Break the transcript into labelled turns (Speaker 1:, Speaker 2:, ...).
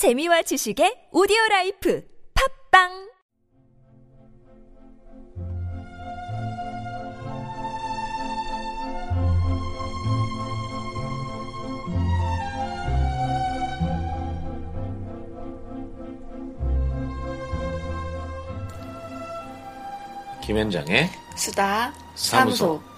Speaker 1: 재미와 지식의 오디오 라이프 팝빵
Speaker 2: 김현장의
Speaker 3: 수다
Speaker 2: 사무소.
Speaker 3: 사무소.